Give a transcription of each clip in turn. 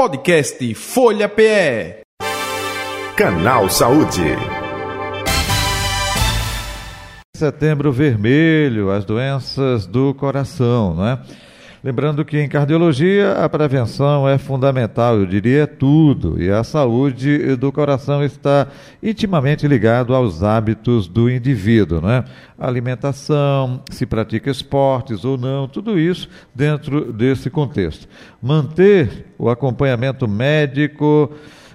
Podcast Folha PE. Canal Saúde. Setembro Vermelho, as doenças do coração, não é? Lembrando que em cardiologia a prevenção é fundamental, eu diria tudo, e a saúde do coração está intimamente ligado aos hábitos do indivíduo, né? Alimentação, se pratica esportes ou não, tudo isso dentro desse contexto. Manter o acompanhamento médico,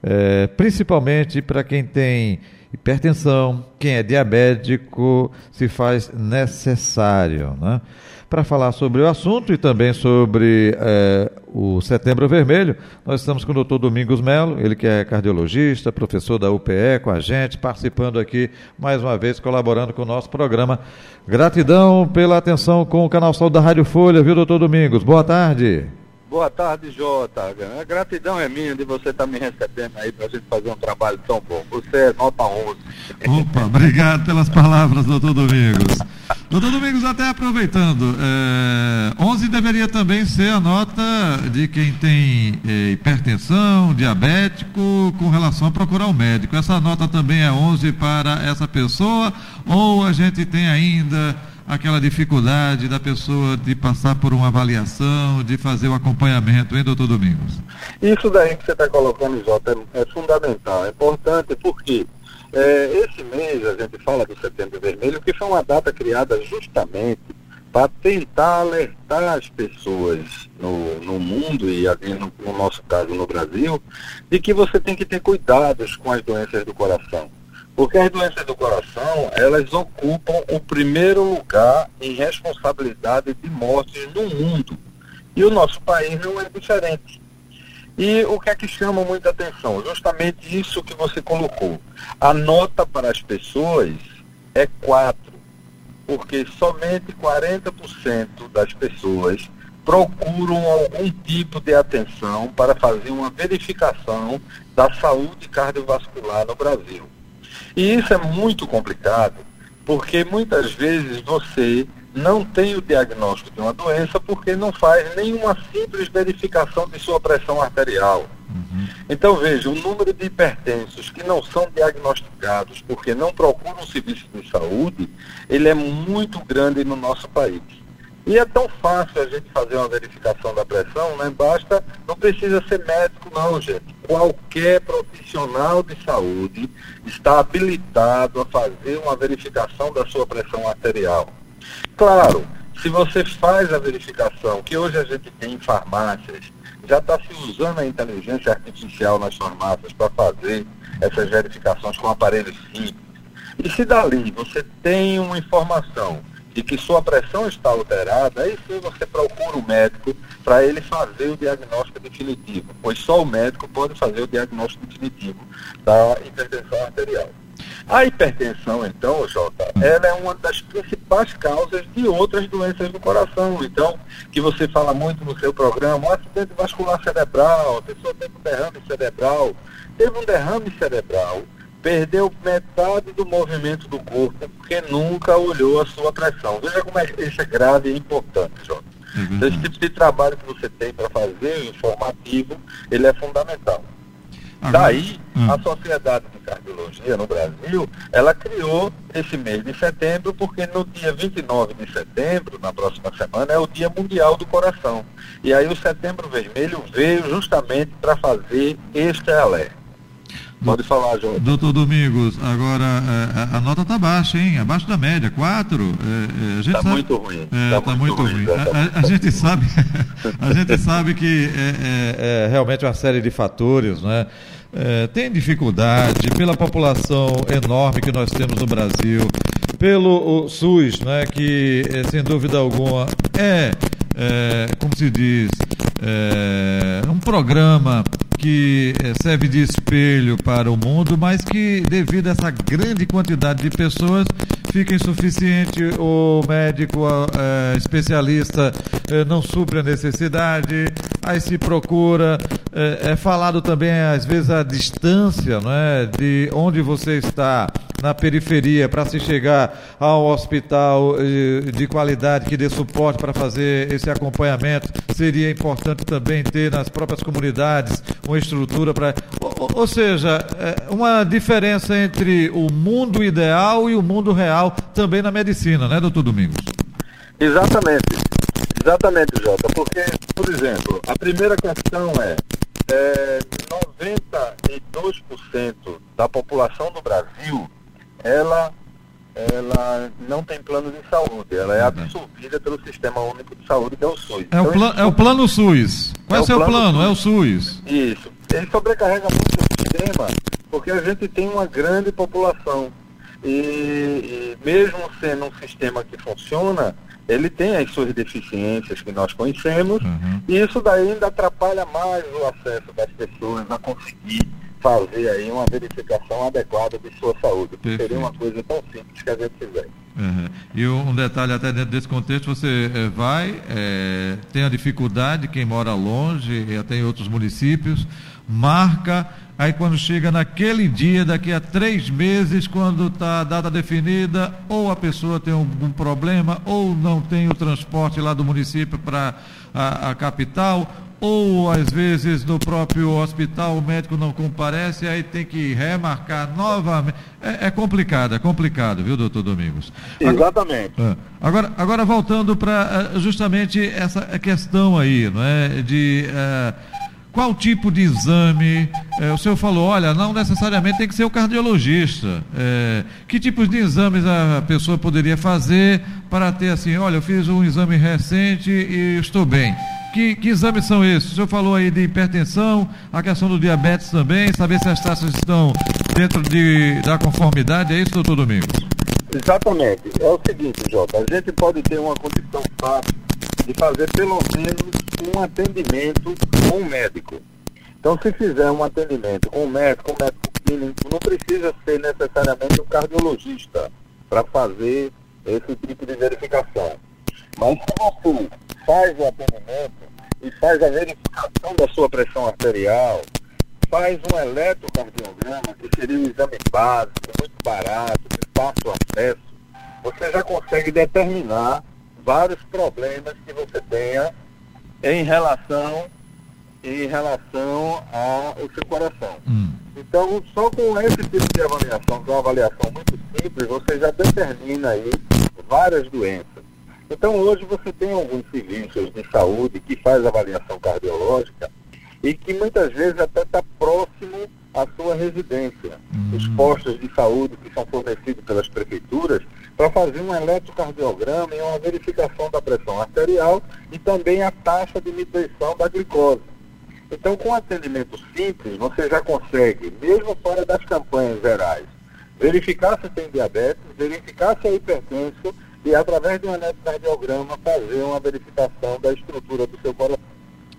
é, principalmente para quem tem hipertensão, quem é diabético, se faz necessário, né? Para falar sobre o assunto e também sobre é, o Setembro Vermelho, nós estamos com o doutor Domingos Melo, ele que é cardiologista, professor da UPE, com a gente, participando aqui, mais uma vez, colaborando com o nosso programa. Gratidão pela atenção com o Canal Saúde da Rádio Folha, viu, doutor Domingos? Boa tarde. Boa tarde, Jota. A gratidão é minha de você estar tá me recebendo aí para a gente fazer um trabalho tão bom. Você é nota 11. Opa, obrigado pelas palavras, doutor Domingos. doutor Domingos, até aproveitando, é, 11 deveria também ser a nota de quem tem é, hipertensão, diabético, com relação a procurar um médico. Essa nota também é 11 para essa pessoa ou a gente tem ainda aquela dificuldade da pessoa de passar por uma avaliação, de fazer o acompanhamento, hein, doutor Domingos? Isso daí que você está colocando, Jota, é, é, fundamental, é importante porque é, esse mês a gente fala do Setembro Vermelho, que foi uma data criada justamente para tentar alertar as pessoas no, no mundo e no, no nosso caso no Brasil, de que você tem que ter cuidados com as doenças do coração. Porque as doenças do coração, elas ocupam o primeiro lugar em responsabilidade de mortes no mundo. E o nosso país não é diferente. E o que é que chama muita atenção? Justamente isso que você colocou. A nota para as pessoas é 4, porque somente 40% das pessoas procuram algum tipo de atenção para fazer uma verificação da saúde cardiovascular no Brasil. E isso é muito complicado, porque muitas vezes você não tem o diagnóstico de uma doença porque não faz nenhuma simples verificação de sua pressão arterial. Uhum. Então veja, o número de hipertensos que não são diagnosticados porque não procuram serviço de saúde, ele é muito grande no nosso país. E é tão fácil a gente fazer uma verificação da pressão, né? Basta, não precisa ser médico não, gente. Qualquer profissional de saúde está habilitado a fazer uma verificação da sua pressão arterial. Claro, se você faz a verificação, que hoje a gente tem em farmácias, já está se usando a inteligência artificial nas farmácias para fazer essas verificações com aparelhos simples. E se dali você tem uma informação de que sua pressão está alterada, aí sim você procura o médico para ele fazer o diagnóstico definitivo, pois só o médico pode fazer o diagnóstico definitivo da hipertensão arterial. A hipertensão, então, Jota, ela é uma das principais causas de outras doenças do coração. Então, que você fala muito no seu programa, um acidente vascular cerebral, a pessoa teve um derrame cerebral, teve um derrame cerebral, perdeu metade do movimento do corpo porque nunca olhou a sua pressão. Veja como é, isso é grave e importante, Jota. Uhum. Então, esse tipo de trabalho que você tem para fazer, informativo, ele é fundamental. Agora, Daí, uhum. a Sociedade de Cardiologia no Brasil, ela criou esse mês de setembro, porque no dia 29 de setembro, na próxima semana, é o Dia Mundial do Coração. E aí o Setembro Vermelho veio justamente para fazer este alerta. Pode falar, João. Doutor Domingos, agora é, a, a nota está baixa, hein? Abaixo da média, 4. Está é, é muito ruim. Está tá muito, ruim. ruim. A, a, a, gente sabe, a gente sabe que é, é, é, realmente uma série de fatores, né? É, tem dificuldade pela população enorme que nós temos no Brasil, pelo SUS, né, que sem dúvida alguma é, como se diz, um programa que eh, serve de espelho para o mundo, mas que, devido a essa grande quantidade de pessoas, fica insuficiente. O médico eh, especialista eh, não supre a necessidade, aí se procura, é, é falado também, às vezes, a distância não é, de onde você está na periferia para se chegar ao hospital de qualidade que dê suporte para fazer esse acompanhamento. Seria importante também ter nas próprias comunidades uma estrutura para. Ou, ou, seja, é uma diferença entre o mundo ideal e o mundo real também na medicina, né, doutor Domingos? Exatamente. Exatamente, Jota. Porque, por exemplo, a primeira questão é, é 92% da população do Brasil ela, ela não tem plano de saúde, ela é uhum. absorvida pelo Sistema Único de Saúde, que é o SUS. É, então, o, é o plano SUS. Qual é o seu plano? plano? É o SUS. Isso. Ele sobrecarrega muito o sistema, porque a gente tem uma grande população. E, e mesmo sendo um sistema que funciona, ele tem as suas deficiências que nós conhecemos, uhum. e isso daí ainda atrapalha mais o acesso das pessoas a conseguir fazer aí uma verificação adequada de sua saúde. Perfeito. Seria uma coisa tão simples que a gente fizesse. Uhum. E um detalhe até dentro desse contexto, você é, vai, é, tem a dificuldade, quem mora longe, e até em outros municípios, marca, aí quando chega naquele dia, daqui a três meses, quando está a data definida, ou a pessoa tem algum problema, ou não tem o transporte lá do município para a, a capital, ou às vezes no próprio hospital o médico não comparece, aí tem que remarcar novamente. É, é complicado, é complicado, viu, doutor Domingos? Exatamente. Agora, agora, agora voltando para eh, justamente essa questão aí, não é? De uh, qual tipo de exame? Uh, o senhor falou, olha, não necessariamente tem que ser o cardiologista. Uh, que tipos de exames a pessoa poderia fazer para ter assim, olha, eu fiz um exame recente e estou bem. Que, que, exames são esses? O senhor falou aí de hipertensão, a questão do diabetes também, saber se as taxas estão dentro de, da conformidade, é isso, doutor Domingos? Exatamente. É o seguinte, Jota, a gente pode ter uma condição fácil de fazer pelo menos um atendimento com um médico. Então, se fizer um atendimento com um médico, um médico clínico, não precisa ser necessariamente um cardiologista para fazer esse tipo de verificação. Mas se você faz o atendimento e faz a verificação da sua pressão arterial, faz um eletrocardiograma, que seria um exame básico, muito barato, de fácil acesso, você já consegue determinar vários problemas que você tenha em relação em relação ao seu coração. Hum. Então, só com esse tipo de avaliação, que é uma avaliação muito simples, você já determina aí várias doenças. Então hoje você tem alguns serviços de saúde que faz avaliação cardiológica e que muitas vezes até está próximo à sua residência. Uhum. Os postos de saúde que são fornecidos pelas prefeituras para fazer um eletrocardiograma e uma verificação da pressão arterial e também a taxa de nutrição da glicose. Então, com atendimento simples, você já consegue, mesmo fora das campanhas gerais, verificar se tem diabetes, verificar se é hipertenso e através de um eletrocardiograma fazer uma verificação da estrutura do seu coração.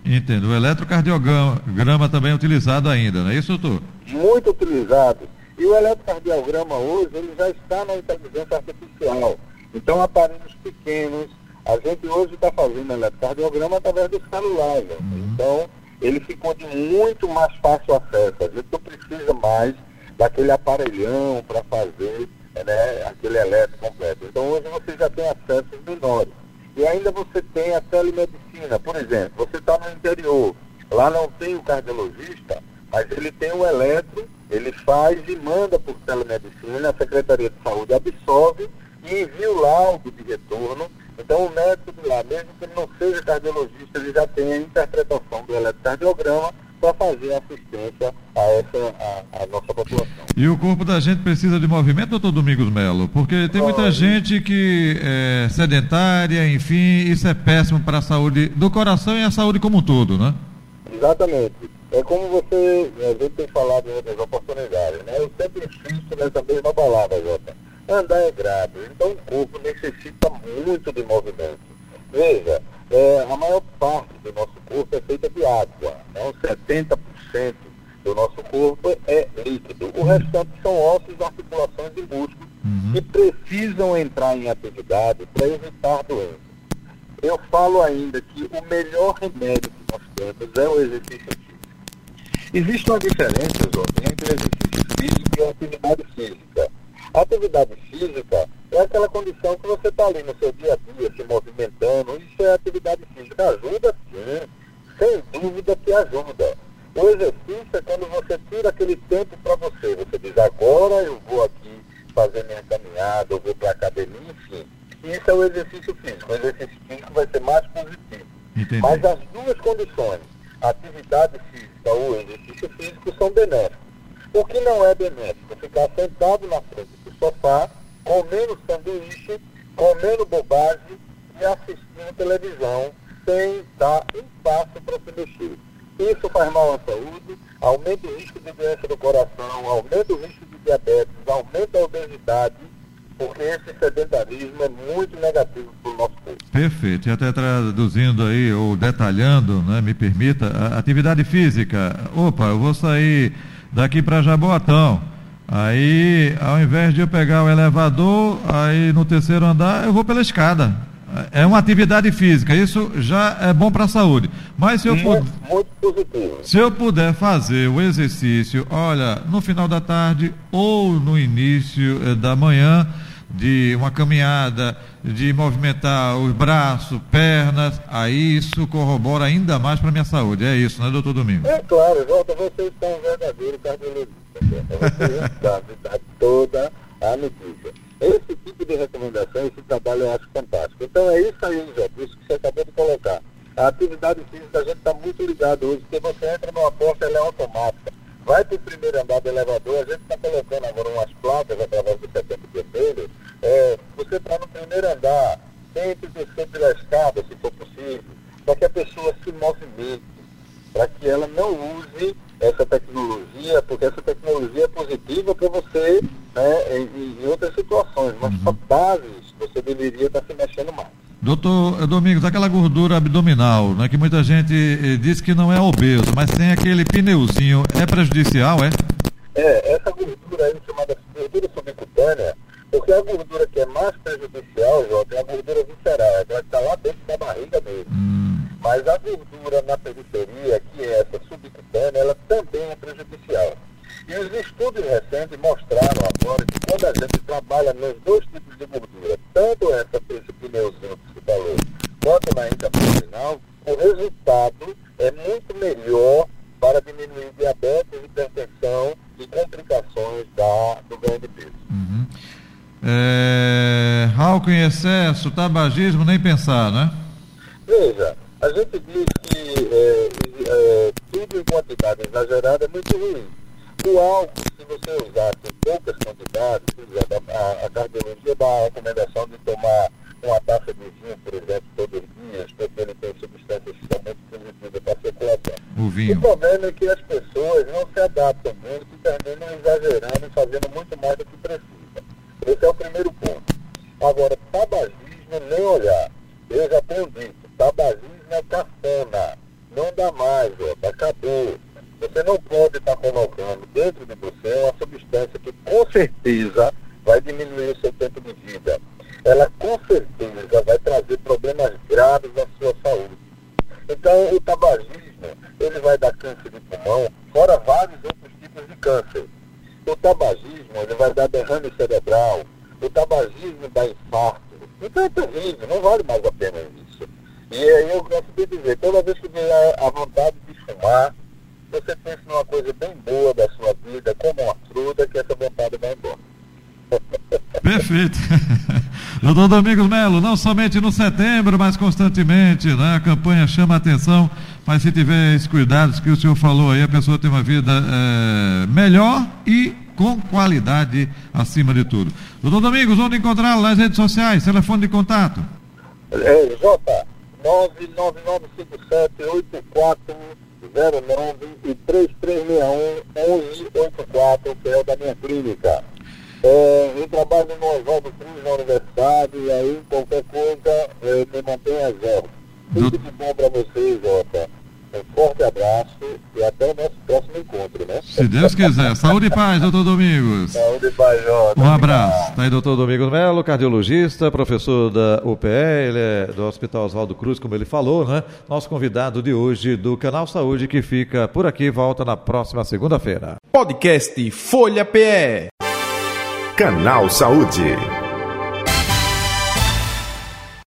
Entendo. O eletrocardiograma também é utilizado ainda, não é isso, doutor? Muito utilizado. E o eletrocardiograma hoje ele já está na inteligência artificial. Então, aparelhos pequenos, a gente hoje está fazendo eletrocardiograma através do celular. Uhum. Então, ele ficou de muito mais fácil acesso. A gente não precisa mais daquele aparelhão para fazer né, aquele eletro completo. Então hoje você já tem acessos menores. E ainda você tem a telemedicina. Por exemplo, você está no interior, lá não tem o cardiologista, mas ele tem o eletro, ele faz e manda por telemedicina, a Secretaria de Saúde absorve e envia o laudo de retorno. Então o médico de lá, mesmo que ele não seja cardiologista, ele já tem a interpretação do eletrocardiograma para fazer assistência a essa a, a, nossa população. E o corpo da gente precisa de movimento, doutor Domingos Melo? Porque tem muita gente que é sedentária, enfim, isso é péssimo para a saúde do coração e a saúde como um todo, né? Exatamente. É como você, a gente tem falado em outras oportunidades, né? Eu sempre insisto nessa mesma palavra, Jota. Andar é grave, então o corpo necessita muito de movimento. Veja, é, a maior parte do nosso corpo é feita de água. Né? 70% do nosso corpo é líquido. O restante são ossos, articulações e músculos uhum. que precisam entrar em atividade para evitar doenças. Eu falo ainda que o melhor remédio que nós fazemos é o exercício. Existe uma diferença, entre exercício físico e atividade física. A atividade física é aquela condição que você está ali no seu dia a dia, se movimentando. Isso é atividade física. Ajuda sim, sem dúvida que ajuda. O exercício é quando você tira aquele tempo para você. Você diz, agora eu vou aqui fazer minha caminhada, eu vou para a academia, enfim. Isso é o exercício físico. O exercício físico vai ser mais positivo. Entendi. Mas as duas condições, atividade física ou exercício físico, são benéficos. O que não é benéfico? Ficar sentado na frente do sofá, comendo sanduíche, comendo bobagem e assistindo televisão sem dar um passo para se mexer. Isso faz mal à saúde, aumenta o risco de doença do coração, aumenta o risco de diabetes, aumenta a obesidade, porque esse sedentarismo é muito negativo para o nosso corpo. Perfeito. E até traduzindo aí, ou detalhando, né, me permita, a atividade física. Opa, eu vou sair daqui para Jaboatão. Aí, ao invés de eu pegar o elevador, aí no terceiro andar, eu vou pela escada. É uma atividade física, isso já é bom para a saúde. Mas se eu, Muito, pu- muito se eu puder fazer o exercício, olha, no final da tarde ou no início eh, da manhã, de uma caminhada, de movimentar os braços, pernas, aí isso corrobora ainda mais para minha saúde. É isso, né, doutor Domingos? É claro, Jota, vocês são um verdadeiro cardiologista. Vocês sabem toda a notícia. Esse tipo de recomendação, esse trabalho eu acho fantástico. Então é isso aí, Jota, isso que você acabou de colocar. A atividade física a gente está muito ligado hoje, porque você entra numa porta, ela é automática. Vai para o primeiro andar do elevador, a gente está colocando agora umas placas através do setembro vermelho. É, você está no primeiro andar, tente descer pela escada, se for possível, para que a pessoa se movimente para que ela não use essa tecnologia, porque essa tecnologia é positiva para você né, em, em outras situações, mas para bases você deveria estar se mexendo mais. Doutor eh, Domingos, aquela gordura abdominal, né, que muita gente eh, diz que não é obeso, mas tem aquele pneuzinho, é prejudicial, é? É, essa gordura aí chamada gordura subcutânea, porque a gordura que é mais prejudicial, Jota, é a gordura visceral, é aquela que está lá dentro da barriga mesmo. Hum, Mas a gordura na periferia, que é essa subcutânea, ela também é prejudicial. E os estudos recentes mostraram agora que quando a gente trabalha nos dois tipos de gordura, tanto essa, esse pneuzinho que você falou, quanto na intraabdominal, o resultado é muito melhor para diminuir diabetes, hipertensão e complicações da, peso. uhum. É, álcool em excesso, tabagismo, nem pensar, né? Veja, a gente diz que é, é, tudo em quantidade exagerada é muito ruim. O álcool, se você usar em poucas quantidades, a, a cardiologia dá a recomendação de tomar uma taça de vinho, por exemplo, todos os dias, porque ele tem substâncias que são muito positivas para a circulação. O O vinho. problema é que as pessoas não se adaptam muito e terminam exagerando e fazendo muito mais do que precisa. Esse é o primeiro ponto. Agora, tabagismo, nem olhar. Eu já tenho dito, tabagismo é cafona. Não dá mais, ó, acabou. Você não pode estar colocando dentro de você uma substância que com certeza vai diminuir o seu tempo de vida. Ela com certeza vai trazer problemas graves à sua saúde. Então, o tabagismo, ele vai dar câncer de pulmão, fora vários outros tipos de câncer. O tabagismo, ele vai dar derrame cerebral. O tabagismo dá infarto. Então é terrível, não vale mais a pena isso. E aí eu gosto de dizer, toda vez que vier a vontade de fumar, você pense numa coisa bem boa da sua vida, como uma fruta, que essa vontade vai embora. Perfeito. Doutor Domingos Melo, não somente no setembro, mas constantemente, né? A campanha chama a atenção, mas se tiver esses cuidados que o senhor falou aí, a pessoa tem uma vida eh, melhor e com qualidade acima de tudo. Doutor Domingos, onde encontrá-lo nas redes sociais? Telefone de contato? É, J, 999578409 e 3361-1184, que é o da minha clínica. É, eu trabalho no Oswaldo Cruz, na universidade, e aí qualquer coisa é, me mantenha a zero. Tudo de bom para vocês, abraço e até o nosso próximo encontro, né? Se Deus quiser. Saúde e paz, doutor Domingos. Saúde e paz, Jota. Um abraço. Tá aí, doutor Domingos Melo, cardiologista, professor da UPE, ele é do Hospital Oswaldo Cruz, como ele falou, né? Nosso convidado de hoje do Canal Saúde, que fica por aqui, volta na próxima segunda-feira. Podcast Folha PE. Canal Saúde.